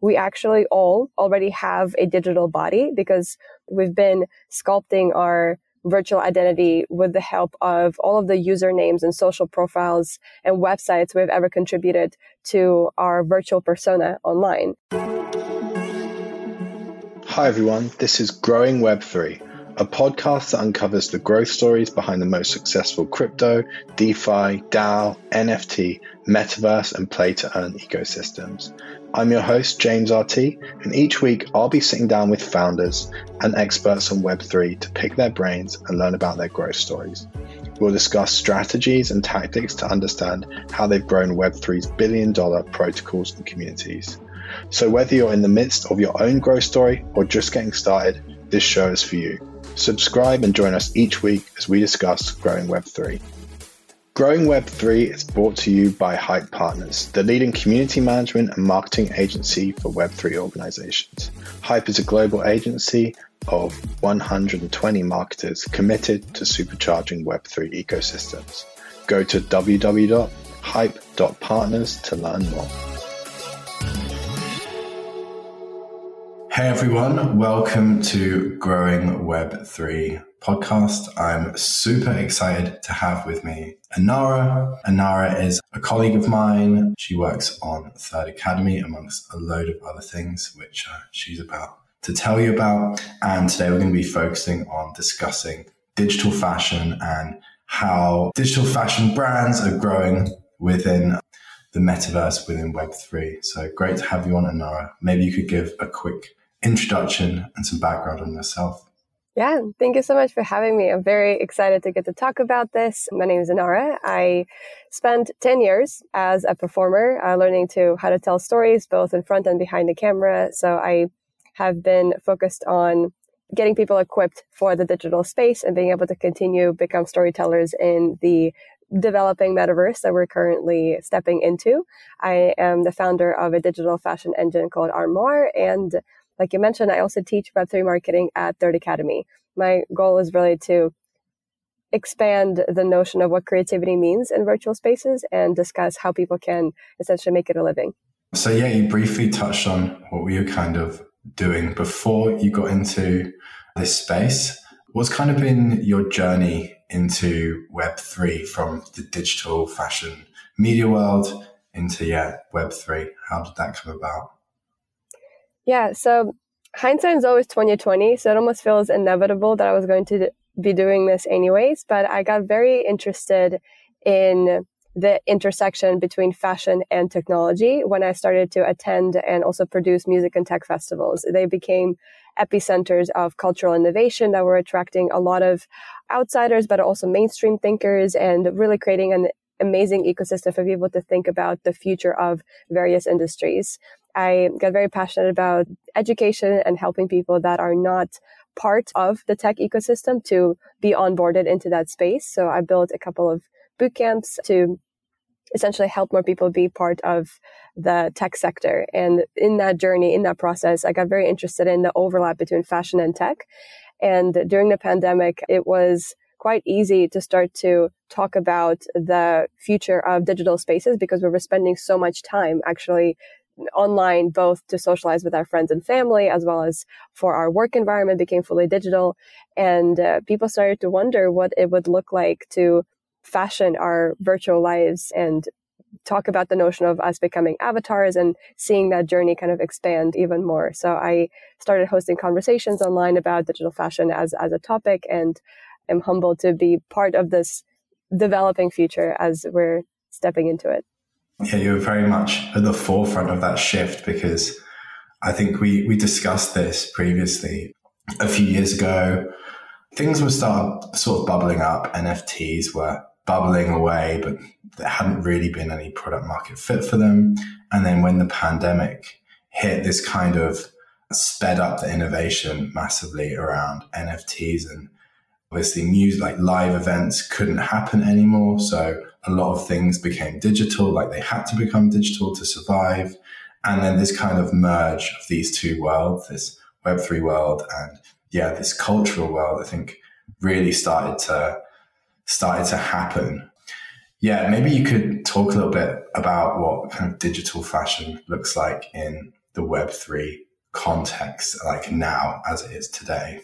we actually all already have a digital body because we've been sculpting our virtual identity with the help of all of the usernames and social profiles and websites we've ever contributed to our virtual persona online. Hi, everyone. This is Growing Web3, a podcast that uncovers the growth stories behind the most successful crypto, DeFi, DAO, NFT, metaverse, and play to earn ecosystems. I'm your host, James RT, and each week I'll be sitting down with founders and experts on Web3 to pick their brains and learn about their growth stories. We'll discuss strategies and tactics to understand how they've grown Web3's billion dollar protocols and communities. So, whether you're in the midst of your own growth story or just getting started, this show is for you. Subscribe and join us each week as we discuss growing Web3. Growing Web3 is brought to you by Hype Partners, the leading community management and marketing agency for Web3 organizations. Hype is a global agency of 120 marketers committed to supercharging Web3 ecosystems. Go to www.hype.partners to learn more. Hey everyone, welcome to Growing Web3 podcast. I'm super excited to have with me Enara. Enara is a colleague of mine. She works on Third Academy amongst a load of other things, which uh, she's about to tell you about. And today we're going to be focusing on discussing digital fashion and how digital fashion brands are growing within the metaverse within Web3. So great to have you on, Enara. Maybe you could give a quick introduction and some background on yourself. Yeah, thank you so much for having me. I'm very excited to get to talk about this. My name is Enara. I spent 10 years as a performer, uh, learning to how to tell stories both in front and behind the camera. So I have been focused on getting people equipped for the digital space and being able to continue become storytellers in the developing metaverse that we're currently stepping into. I am the founder of a digital fashion engine called Armoire and like you mentioned, I also teach Web3 marketing at Third Academy. My goal is really to expand the notion of what creativity means in virtual spaces and discuss how people can essentially make it a living. So, yeah, you briefly touched on what were you kind of doing before you got into this space. What's kind of been your journey into Web3 from the digital fashion media world into, yeah, Web3? How did that come about? Yeah. So hindsight is always 2020. So it almost feels inevitable that I was going to be doing this anyways. But I got very interested in the intersection between fashion and technology when I started to attend and also produce music and tech festivals. They became epicenters of cultural innovation that were attracting a lot of outsiders, but also mainstream thinkers and really creating an amazing ecosystem for people to think about the future of various industries. I got very passionate about education and helping people that are not part of the tech ecosystem to be onboarded into that space. So I built a couple of boot camps to essentially help more people be part of the tech sector. And in that journey, in that process, I got very interested in the overlap between fashion and tech. And during the pandemic, it was quite easy to start to talk about the future of digital spaces because we were spending so much time actually online both to socialize with our friends and family as well as for our work environment became fully digital. And uh, people started to wonder what it would look like to fashion our virtual lives and talk about the notion of us becoming avatars and seeing that journey kind of expand even more. So i started hosting conversations online about digital fashion as as a topic and am humbled to be part of this developing future as we're stepping into it yeah, you're very much at the forefront of that shift because I think we, we discussed this previously a few years ago. Things were start sort of bubbling up. NFTs were bubbling away, but there hadn't really been any product market fit for them. And then when the pandemic hit, this kind of sped up the innovation massively around NFTs and obviously music like live events couldn't happen anymore. So a lot of things became digital, like they had to become digital to survive. And then this kind of merge of these two worlds, this Web3 world and yeah, this cultural world, I think really started to started to happen. Yeah, maybe you could talk a little bit about what kind of digital fashion looks like in the Web3 context, like now as it is today?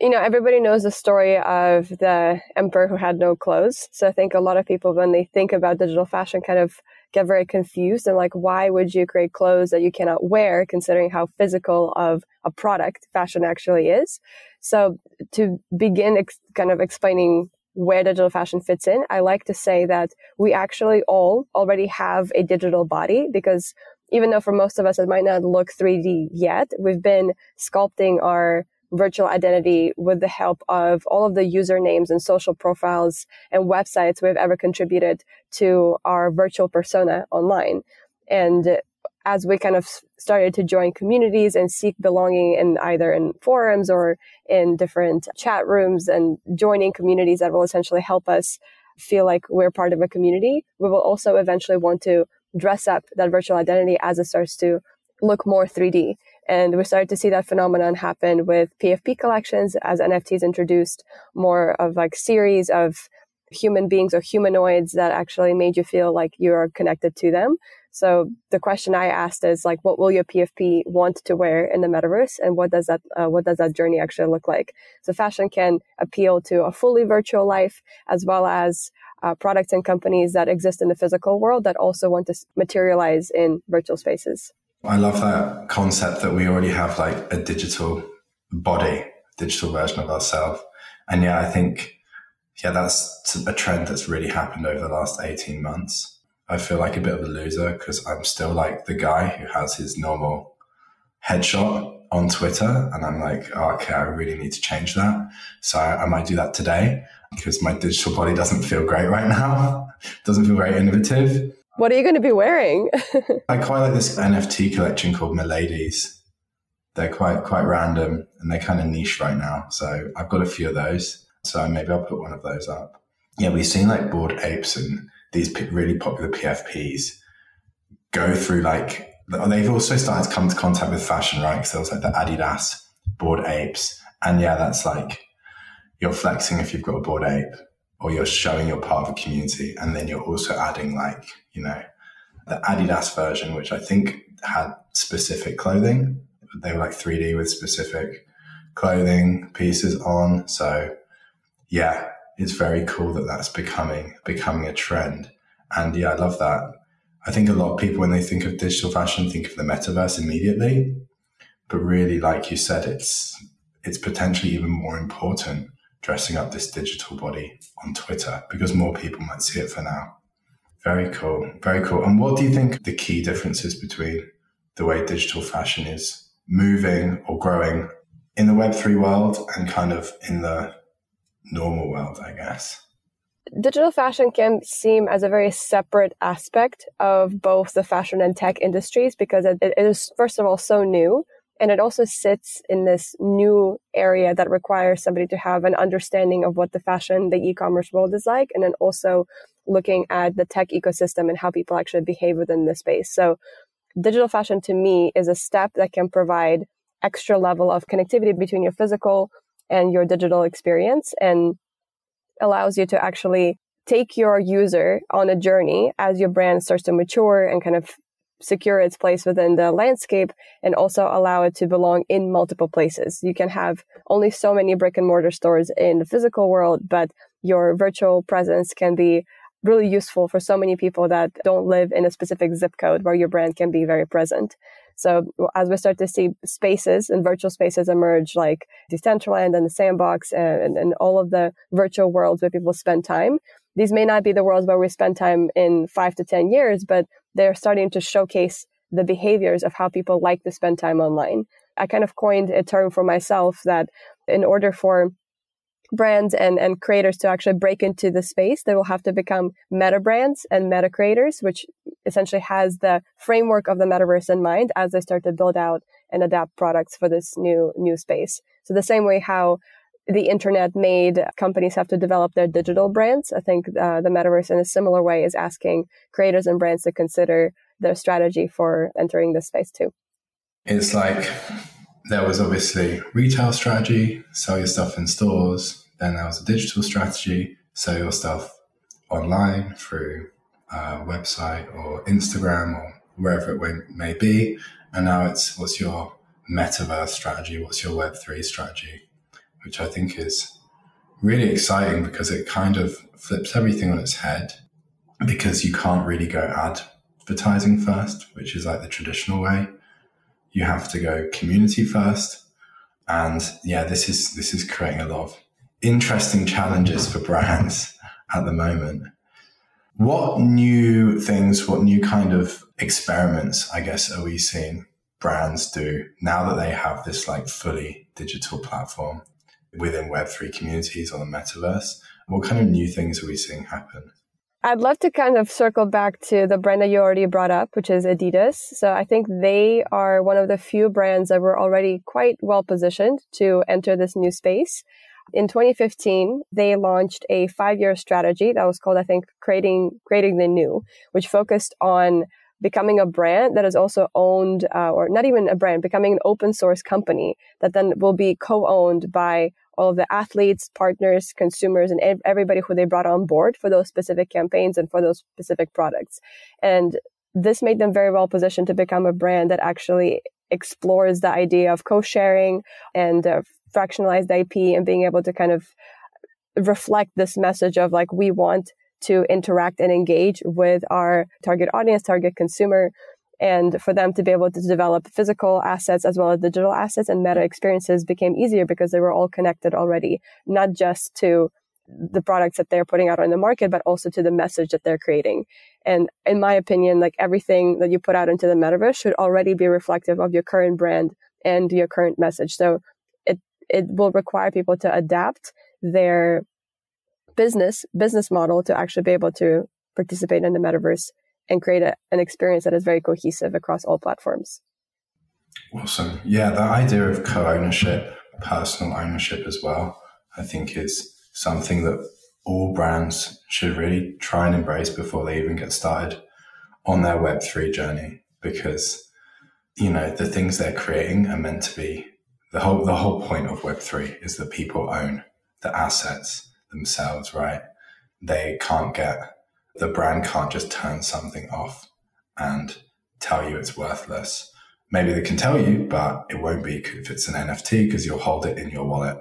You know, everybody knows the story of the emperor who had no clothes. So I think a lot of people, when they think about digital fashion, kind of get very confused and like, why would you create clothes that you cannot wear, considering how physical of a product fashion actually is? So to begin ex- kind of explaining where digital fashion fits in, I like to say that we actually all already have a digital body because even though for most of us it might not look 3D yet, we've been sculpting our virtual identity with the help of all of the usernames and social profiles and websites we've ever contributed to our virtual persona online. And as we kind of started to join communities and seek belonging in either in forums or in different chat rooms and joining communities that will essentially help us feel like we're part of a community, we will also eventually want to dress up that virtual identity as it starts to look more 3D. And we started to see that phenomenon happen with PFP collections as NFTs introduced more of like series of human beings or humanoids that actually made you feel like you are connected to them. So the question I asked is like, what will your PFP want to wear in the metaverse, and what does that uh, what does that journey actually look like? So fashion can appeal to a fully virtual life as well as uh, products and companies that exist in the physical world that also want to materialize in virtual spaces. I love that concept that we already have like a digital body, digital version of ourselves. And yeah, I think, yeah, that's a trend that's really happened over the last 18 months. I feel like a bit of a loser because I'm still like the guy who has his normal headshot on Twitter. And I'm like, oh, okay, I really need to change that. So I, I might do that today because my digital body doesn't feel great right now. doesn't feel very innovative. What are you going to be wearing? I quite like this NFT collection called Miladies. They're quite quite random and they're kind of niche right now. So I've got a few of those. So maybe I'll put one of those up. Yeah, we've seen like bored apes and these really popular PFPs go through like they've also started to come to contact with fashion, right? Because there was like the Adidas bored apes, and yeah, that's like you're flexing if you've got a bored ape or you're showing you're part of a community. And then you're also adding like, you know, the Adidas version, which I think had specific clothing. They were like 3D with specific clothing pieces on. So yeah, it's very cool that that's becoming, becoming a trend. And yeah, I love that. I think a lot of people, when they think of digital fashion, think of the metaverse immediately. But really, like you said, it's, it's potentially even more important dressing up this digital body on Twitter because more people might see it for now. Very cool. Very cool. And what do you think the key differences between the way digital fashion is moving or growing in the Web3 world and kind of in the normal world, I guess? Digital fashion can seem as a very separate aspect of both the fashion and tech industries because it is, first of all, so new and it also sits in this new area that requires somebody to have an understanding of what the fashion, the e-commerce world is like, and then also looking at the tech ecosystem and how people actually behave within the space. So digital fashion to me is a step that can provide extra level of connectivity between your physical and your digital experience and allows you to actually take your user on a journey as your brand starts to mature and kind of secure its place within the landscape and also allow it to belong in multiple places. You can have only so many brick and mortar stores in the physical world, but your virtual presence can be really useful for so many people that don't live in a specific zip code where your brand can be very present. So as we start to see spaces and virtual spaces emerge like Decentraland and the Sandbox and, and, and all of the virtual worlds where people spend time, these may not be the worlds where we spend time in five to 10 years, but they're starting to showcase the behaviors of how people like to spend time online. I kind of coined a term for myself that in order for brands and, and creators to actually break into the space, they will have to become meta brands and meta creators, which essentially has the framework of the metaverse in mind as they start to build out and adapt products for this new, new space. So the same way how the internet made companies have to develop their digital brands. I think uh, the metaverse in a similar way is asking creators and brands to consider their strategy for entering this space too. It's like there was obviously retail strategy, sell your stuff in stores. Then there was a digital strategy, sell your stuff online through a website or Instagram or wherever it may be. And now it's what's your metaverse strategy? What's your Web3 strategy? Which I think is really exciting because it kind of flips everything on its head because you can't really go advertising first, which is like the traditional way. You have to go community first. And yeah, this is this is creating a lot of interesting challenges for brands at the moment. What new things, what new kind of experiments, I guess, are we seeing brands do now that they have this like fully digital platform within Web3 communities or the metaverse? What kind of new things are we seeing happen? I'd love to kind of circle back to the brand that you already brought up, which is Adidas. So I think they are one of the few brands that were already quite well positioned to enter this new space. In 2015, they launched a five-year strategy that was called, I think, creating creating the new, which focused on becoming a brand that is also owned, uh, or not even a brand, becoming an open source company that then will be co-owned by all of the athletes, partners, consumers, and everybody who they brought on board for those specific campaigns and for those specific products. And this made them very well positioned to become a brand that actually explores the idea of co-sharing and uh, fractionalized IP and being able to kind of reflect this message of like, we want to interact and engage with our target audience, target consumer and for them to be able to develop physical assets as well as digital assets and meta experiences became easier because they were all connected already, not just to the products that they're putting out on the market, but also to the message that they're creating. And in my opinion, like everything that you put out into the metaverse should already be reflective of your current brand and your current message. So it, it will require people to adapt their business, business model to actually be able to participate in the metaverse and create a, an experience that is very cohesive across all platforms. Awesome. Yeah, the idea of co ownership, personal ownership as well, I think is something that all brands should really try and embrace before they even get started on their Web3 journey because, you know, the things they're creating are meant to be the whole, the whole point of Web3 is that people own the assets themselves, right? They can't get the brand can't just turn something off and tell you it's worthless. Maybe they can tell you, but it won't be if it's an NFT because you'll hold it in your wallet.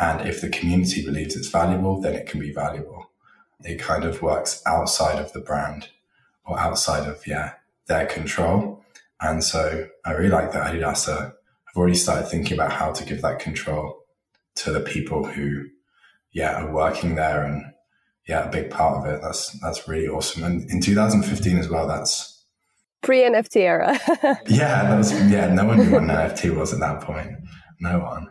And if the community believes it's valuable, then it can be valuable. It kind of works outside of the brand or outside of, yeah, their control. And so I really like that Adidas have already started thinking about how to give that control to the people who, yeah, working there and yeah, a big part of it. That's that's really awesome. And in 2015 as well, that's pre NFT era. yeah, that was yeah. No one knew what an NFT was at that point. No one.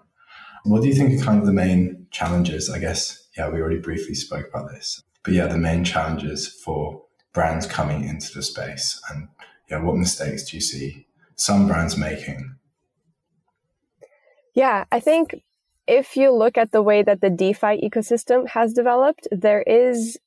What do you think are kind of the main challenges? I guess yeah, we already briefly spoke about this, but yeah, the main challenges for brands coming into the space, and yeah, what mistakes do you see some brands making? Yeah, I think if you look at the way that the DeFi ecosystem has developed, there is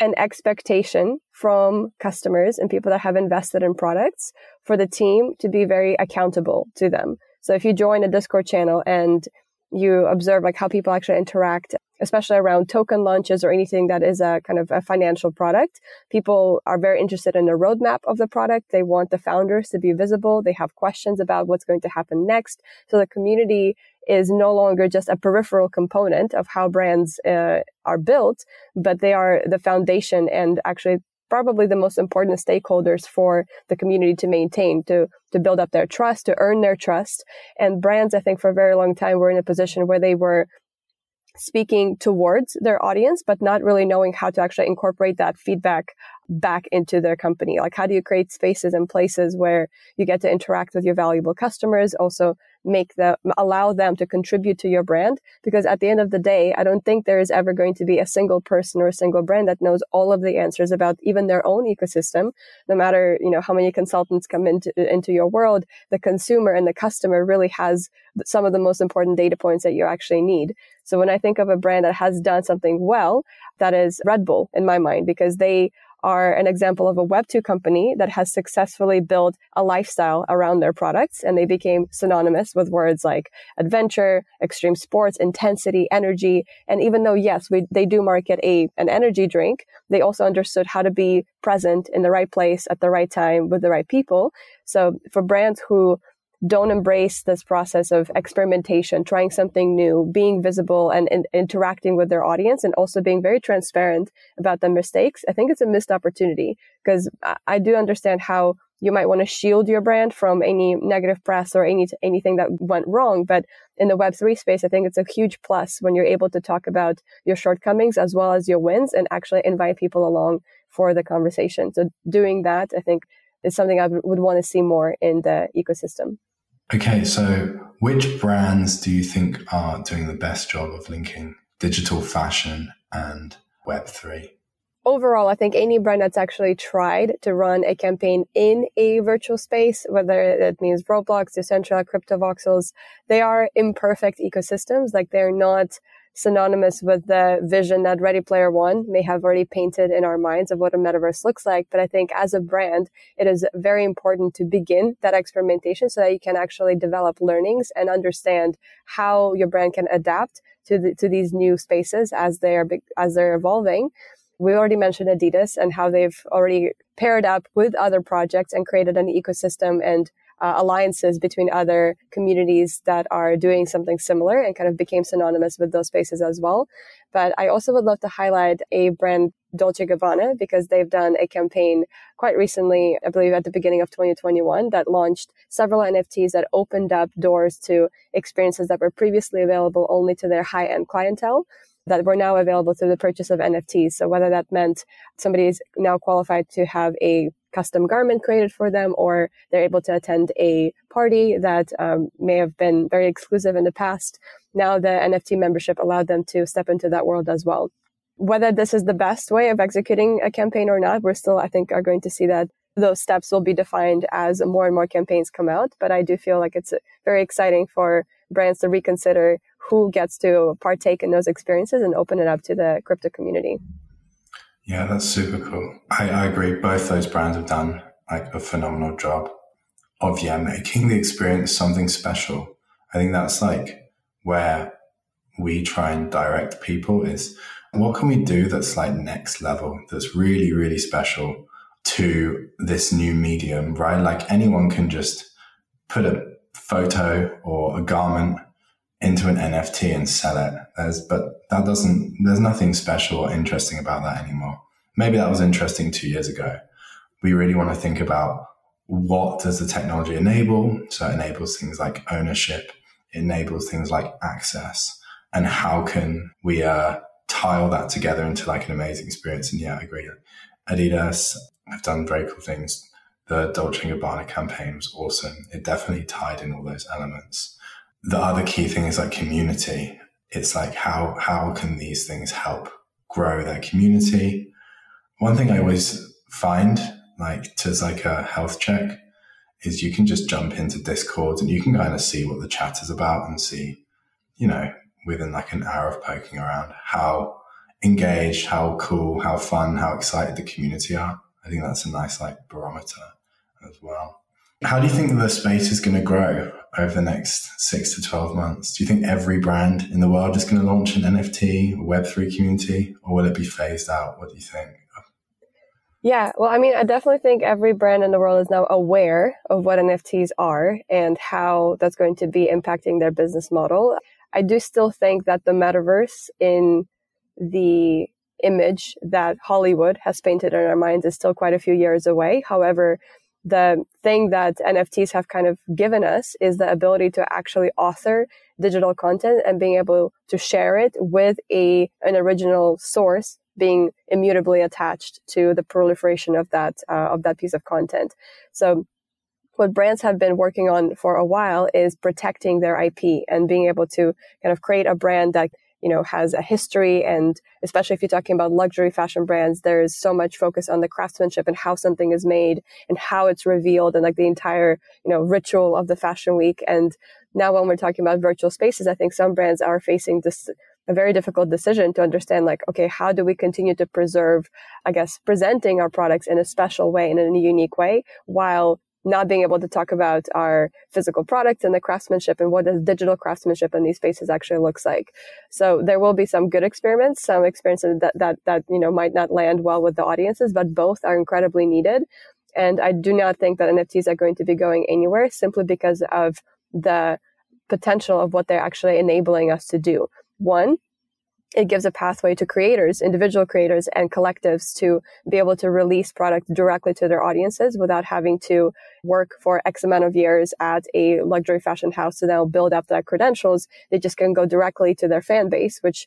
an expectation from customers and people that have invested in products for the team to be very accountable to them. So if you join a Discord channel and you observe like how people actually interact, especially around token launches or anything that is a kind of a financial product. People are very interested in the roadmap of the product. They want the founders to be visible. They have questions about what's going to happen next. So the community is no longer just a peripheral component of how brands uh, are built, but they are the foundation and actually probably the most important stakeholders for the community to maintain, to, to build up their trust, to earn their trust. And brands, I think for a very long time were in a position where they were speaking towards their audience, but not really knowing how to actually incorporate that feedback back into their company. Like, how do you create spaces and places where you get to interact with your valuable customers, also make them, allow them to contribute to your brand. Because at the end of the day, I don't think there is ever going to be a single person or a single brand that knows all of the answers about even their own ecosystem. No matter, you know, how many consultants come into, into your world, the consumer and the customer really has some of the most important data points that you actually need. So when I think of a brand that has done something well, that is Red Bull in my mind, because they are an example of a Web2 company that has successfully built a lifestyle around their products and they became synonymous with words like adventure, extreme sports, intensity, energy. And even though, yes, we, they do market a, an energy drink, they also understood how to be present in the right place at the right time with the right people. So for brands who don't embrace this process of experimentation, trying something new, being visible and, and, interacting with their audience and also being very transparent about the mistakes, I think it's a missed opportunity because I, I do understand how you might want to shield your brand from any negative press or any anything that went wrong. But in the Web3 space, I think it's a huge plus when you're able to talk about your shortcomings as well as your wins and actually invite people along for the conversation. So doing that, I think is something I would want to see more in the ecosystem. Okay, so which brands do you think are doing the best job of linking digital fashion and Web3? Overall, I think any brand that's actually tried to run a campaign in a virtual space, whether it means Roblox, Decentraland, Cryptovoxels, they are imperfect ecosystems. Like they're not synonymous with the vision that Ready Player One may have already painted in our minds of what a metaverse looks like. But I think as a brand, it is very important to begin that experimentation so that you can actually develop learnings and understand how your brand can adapt to the, to these new spaces as they are as they're evolving. We already mentioned Adidas and how they've already paired up with other projects and created an ecosystem and uh, alliances between other communities that are doing something similar and kind of became synonymous with those spaces as well. But I also would love to highlight a brand Dolce Gabbana because they've done a campaign quite recently, I believe at the beginning of 2021 that launched several NFTs that opened up doors to experiences that were previously available only to their high end clientele that were now available through the purchase of NFTs. So whether that meant somebody is now qualified to have a custom garment created for them, or they're able to attend a party that um, may have been very exclusive in the past. Now the NFT membership allowed them to step into that world as well. Whether this is the best way of executing a campaign or not, we're still, I think, are going to see that those steps will be defined as more and more campaigns come out. But I do feel like it's very exciting for brands to reconsider who gets to partake in those experiences and open it up to the crypto community. Yeah, that's super cool. I, I agree. Both those brands have done like a phenomenal job of yeah making the experience something special. I think that's like where we try and direct people is what can we do that's like next level, that's really, really special to this new medium, right? Like anyone can just put a photo or a garment into an NFT and sell it. There's, but that doesn't, there's nothing special or interesting about that anymore. Maybe that was interesting two years ago. We really want to think about what does the technology enable? So it enables things like ownership, it enables things like access, and how can we uh, tile that together into like an amazing experience? And yeah, I agree. Adidas have done very cool things. The Dolce & Gabbana campaign was awesome. It definitely tied in all those elements the other key thing is like community. It's like how how can these things help grow their community? One thing I always find like to like a health check is you can just jump into Discord and you can kind of see what the chat is about and see, you know, within like an hour of poking around how engaged, how cool, how fun, how excited the community are. I think that's a nice like barometer as well. How do you think the space is going to grow over the next six to 12 months? Do you think every brand in the world is going to launch an NFT Web3 community or will it be phased out? What do you think? Yeah, well, I mean, I definitely think every brand in the world is now aware of what NFTs are and how that's going to be impacting their business model. I do still think that the metaverse in the image that Hollywood has painted in our minds is still quite a few years away. However, the thing that NFTs have kind of given us is the ability to actually author digital content and being able to share it with a an original source being immutably attached to the proliferation of that uh, of that piece of content. So what brands have been working on for a while is protecting their IP and being able to kind of create a brand that you know, has a history. And especially if you're talking about luxury fashion brands, there's so much focus on the craftsmanship and how something is made and how it's revealed and like the entire, you know, ritual of the fashion week. And now when we're talking about virtual spaces, I think some brands are facing this, a very difficult decision to understand like, okay, how do we continue to preserve, I guess, presenting our products in a special way, and in a unique way, while not being able to talk about our physical products and the craftsmanship and what does digital craftsmanship in these spaces actually looks like. So there will be some good experiments, some experiences that, that, that, you know, might not land well with the audiences, but both are incredibly needed. And I do not think that NFTs are going to be going anywhere simply because of the potential of what they're actually enabling us to do. One, it gives a pathway to creators, individual creators and collectives to be able to release product directly to their audiences without having to work for X amount of years at a luxury fashion house to then build up their credentials. They just can go directly to their fan base, which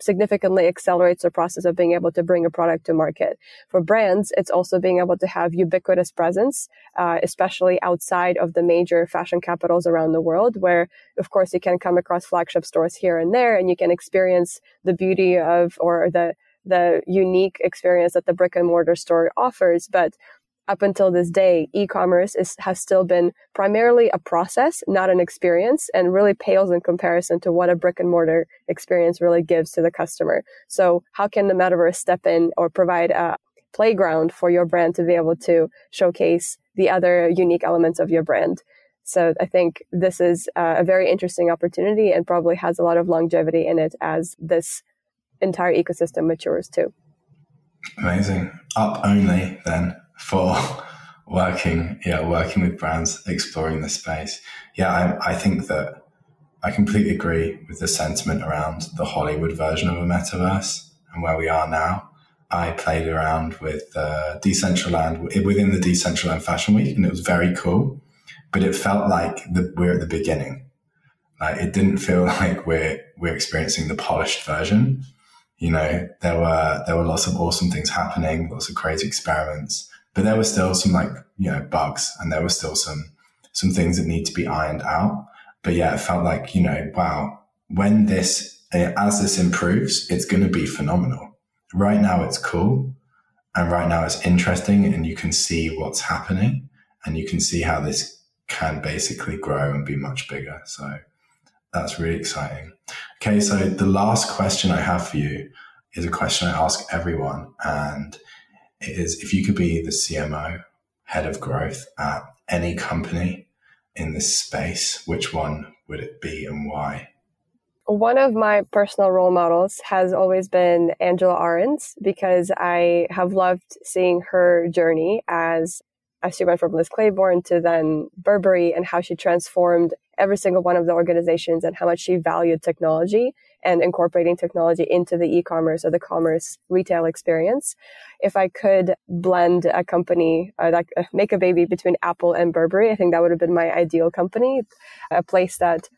significantly accelerates the process of being able to bring a product to market. For brands, it's also being able to have ubiquitous presence, uh, especially outside of the major fashion capitals around the world, where of course you can come across flagship stores here and there and you can experience the beauty of or the the unique experience that the brick and mortar store offers. But up until this day, e-commerce is, has still been primarily a process, not an experience, and really pales in comparison to what a brick and mortar experience really gives to the customer. So how can the metaverse step in or provide a playground for your brand to be able to showcase the other unique elements of your brand? So I think this is a very interesting opportunity and probably has a lot of longevity in it as this entire ecosystem matures too. Amazing. Up only then for working, yeah, working with brands, exploring the space. Yeah, I, I think that I completely agree with the sentiment around the Hollywood version of a metaverse and where we are now. I played around with uh, Decentraland within the Decentraland Fashion Week, and it was very cool. But it felt like the, we're at the beginning. Like it didn't feel like we're we're experiencing the polished version. You know, there were there were lots of awesome things happening, lots of crazy experiments, but there were still some like, you know, bugs and there were still some, some things that need to be ironed out. But yeah, it felt like, you know, wow, when this, eh, as this improves, it's going to be phenomenal. Right now it's cool. And right now it's interesting and you can see what's happening and you can see how this can basically grow and be much bigger. So that's really exciting. Okay. So the last question I have for you is a question I ask everyone and is if you could be the CMO, head of growth at any company in this space, which one would it be and why? One of my personal role models has always been Angela Ahrendts because I have loved seeing her journey as as she went from Liz Claiborne to then Burberry and how she transformed every single one of the organizations and how much she valued technology and incorporating technology into the e-commerce or the commerce retail experience. If I could blend a company, uh, like uh, make a baby between Apple and Burberry, I think that would have been my ideal company, a place that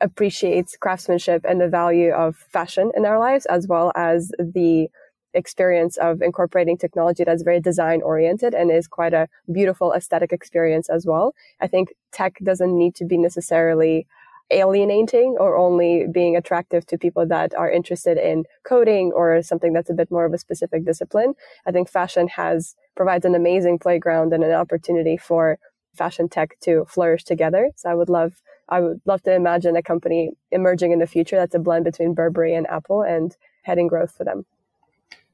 appreciates craftsmanship and the value of fashion in our lives, as well as the experience of incorporating technology that's very design oriented and is quite a beautiful aesthetic experience as well. I think tech doesn't need to be necessarily alienating or only being attractive to people that are interested in coding or something that's a bit more of a specific discipline. I think fashion has provides an amazing playground and an opportunity for fashion tech to flourish together. So I would love I would love to imagine a company emerging in the future that's a blend between Burberry and Apple and heading growth for them.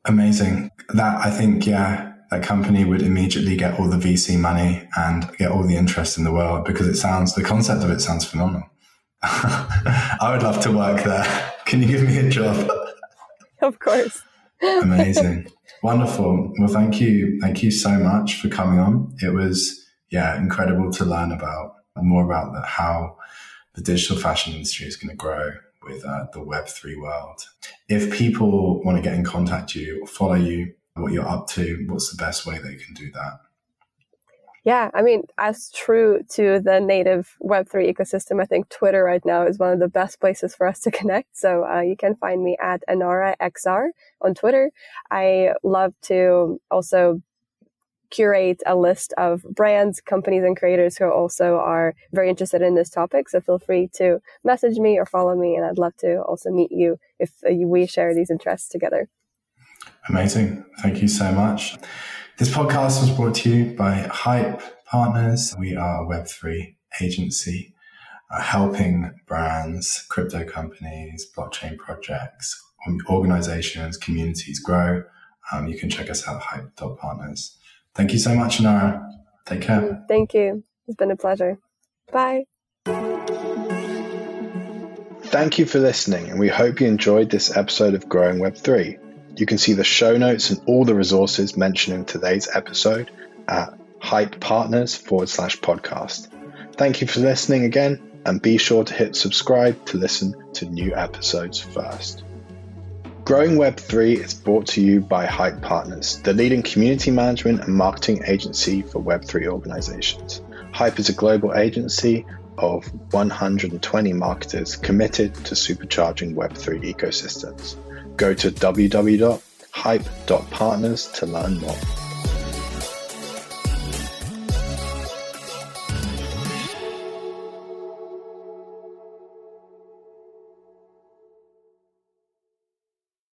Amazing. That I think yeah, that company would immediately get all the VC money and get all the interest in the world because it sounds the concept of it sounds phenomenal. I would love to work there. Can you give me a job? Of course. Amazing. Wonderful. Well, thank you. Thank you so much for coming on. It was, yeah, incredible to learn about more about the, how the digital fashion industry is going to grow with uh, the Web3 world. If people want to get in contact with you or follow you, what you're up to, what's the best way they can do that? Yeah, I mean, as true to the native Web3 ecosystem, I think Twitter right now is one of the best places for us to connect. So uh, you can find me at EnaraXR on Twitter. I love to also curate a list of brands, companies, and creators who also are very interested in this topic. So feel free to message me or follow me, and I'd love to also meet you if uh, we share these interests together. Amazing. Thank you so much. This podcast was brought to you by Hype Partners. We are a Web3 agency uh, helping brands, crypto companies, blockchain projects, organizations, communities grow, um, you can check us out at hype.partners. Thank you so much, Nara. Take care. Thank you. It's been a pleasure. Bye. Thank you for listening, and we hope you enjoyed this episode of Growing Web3. You can see the show notes and all the resources mentioned in today's episode at hype partners forward slash podcast. Thank you for listening again, and be sure to hit subscribe to listen to new episodes first. Growing Web3 is brought to you by Hype Partners, the leading community management and marketing agency for Web3 organizations. Hype is a global agency of 120 marketers committed to supercharging Web3 ecosystems. Go to www.hype.partners to learn more.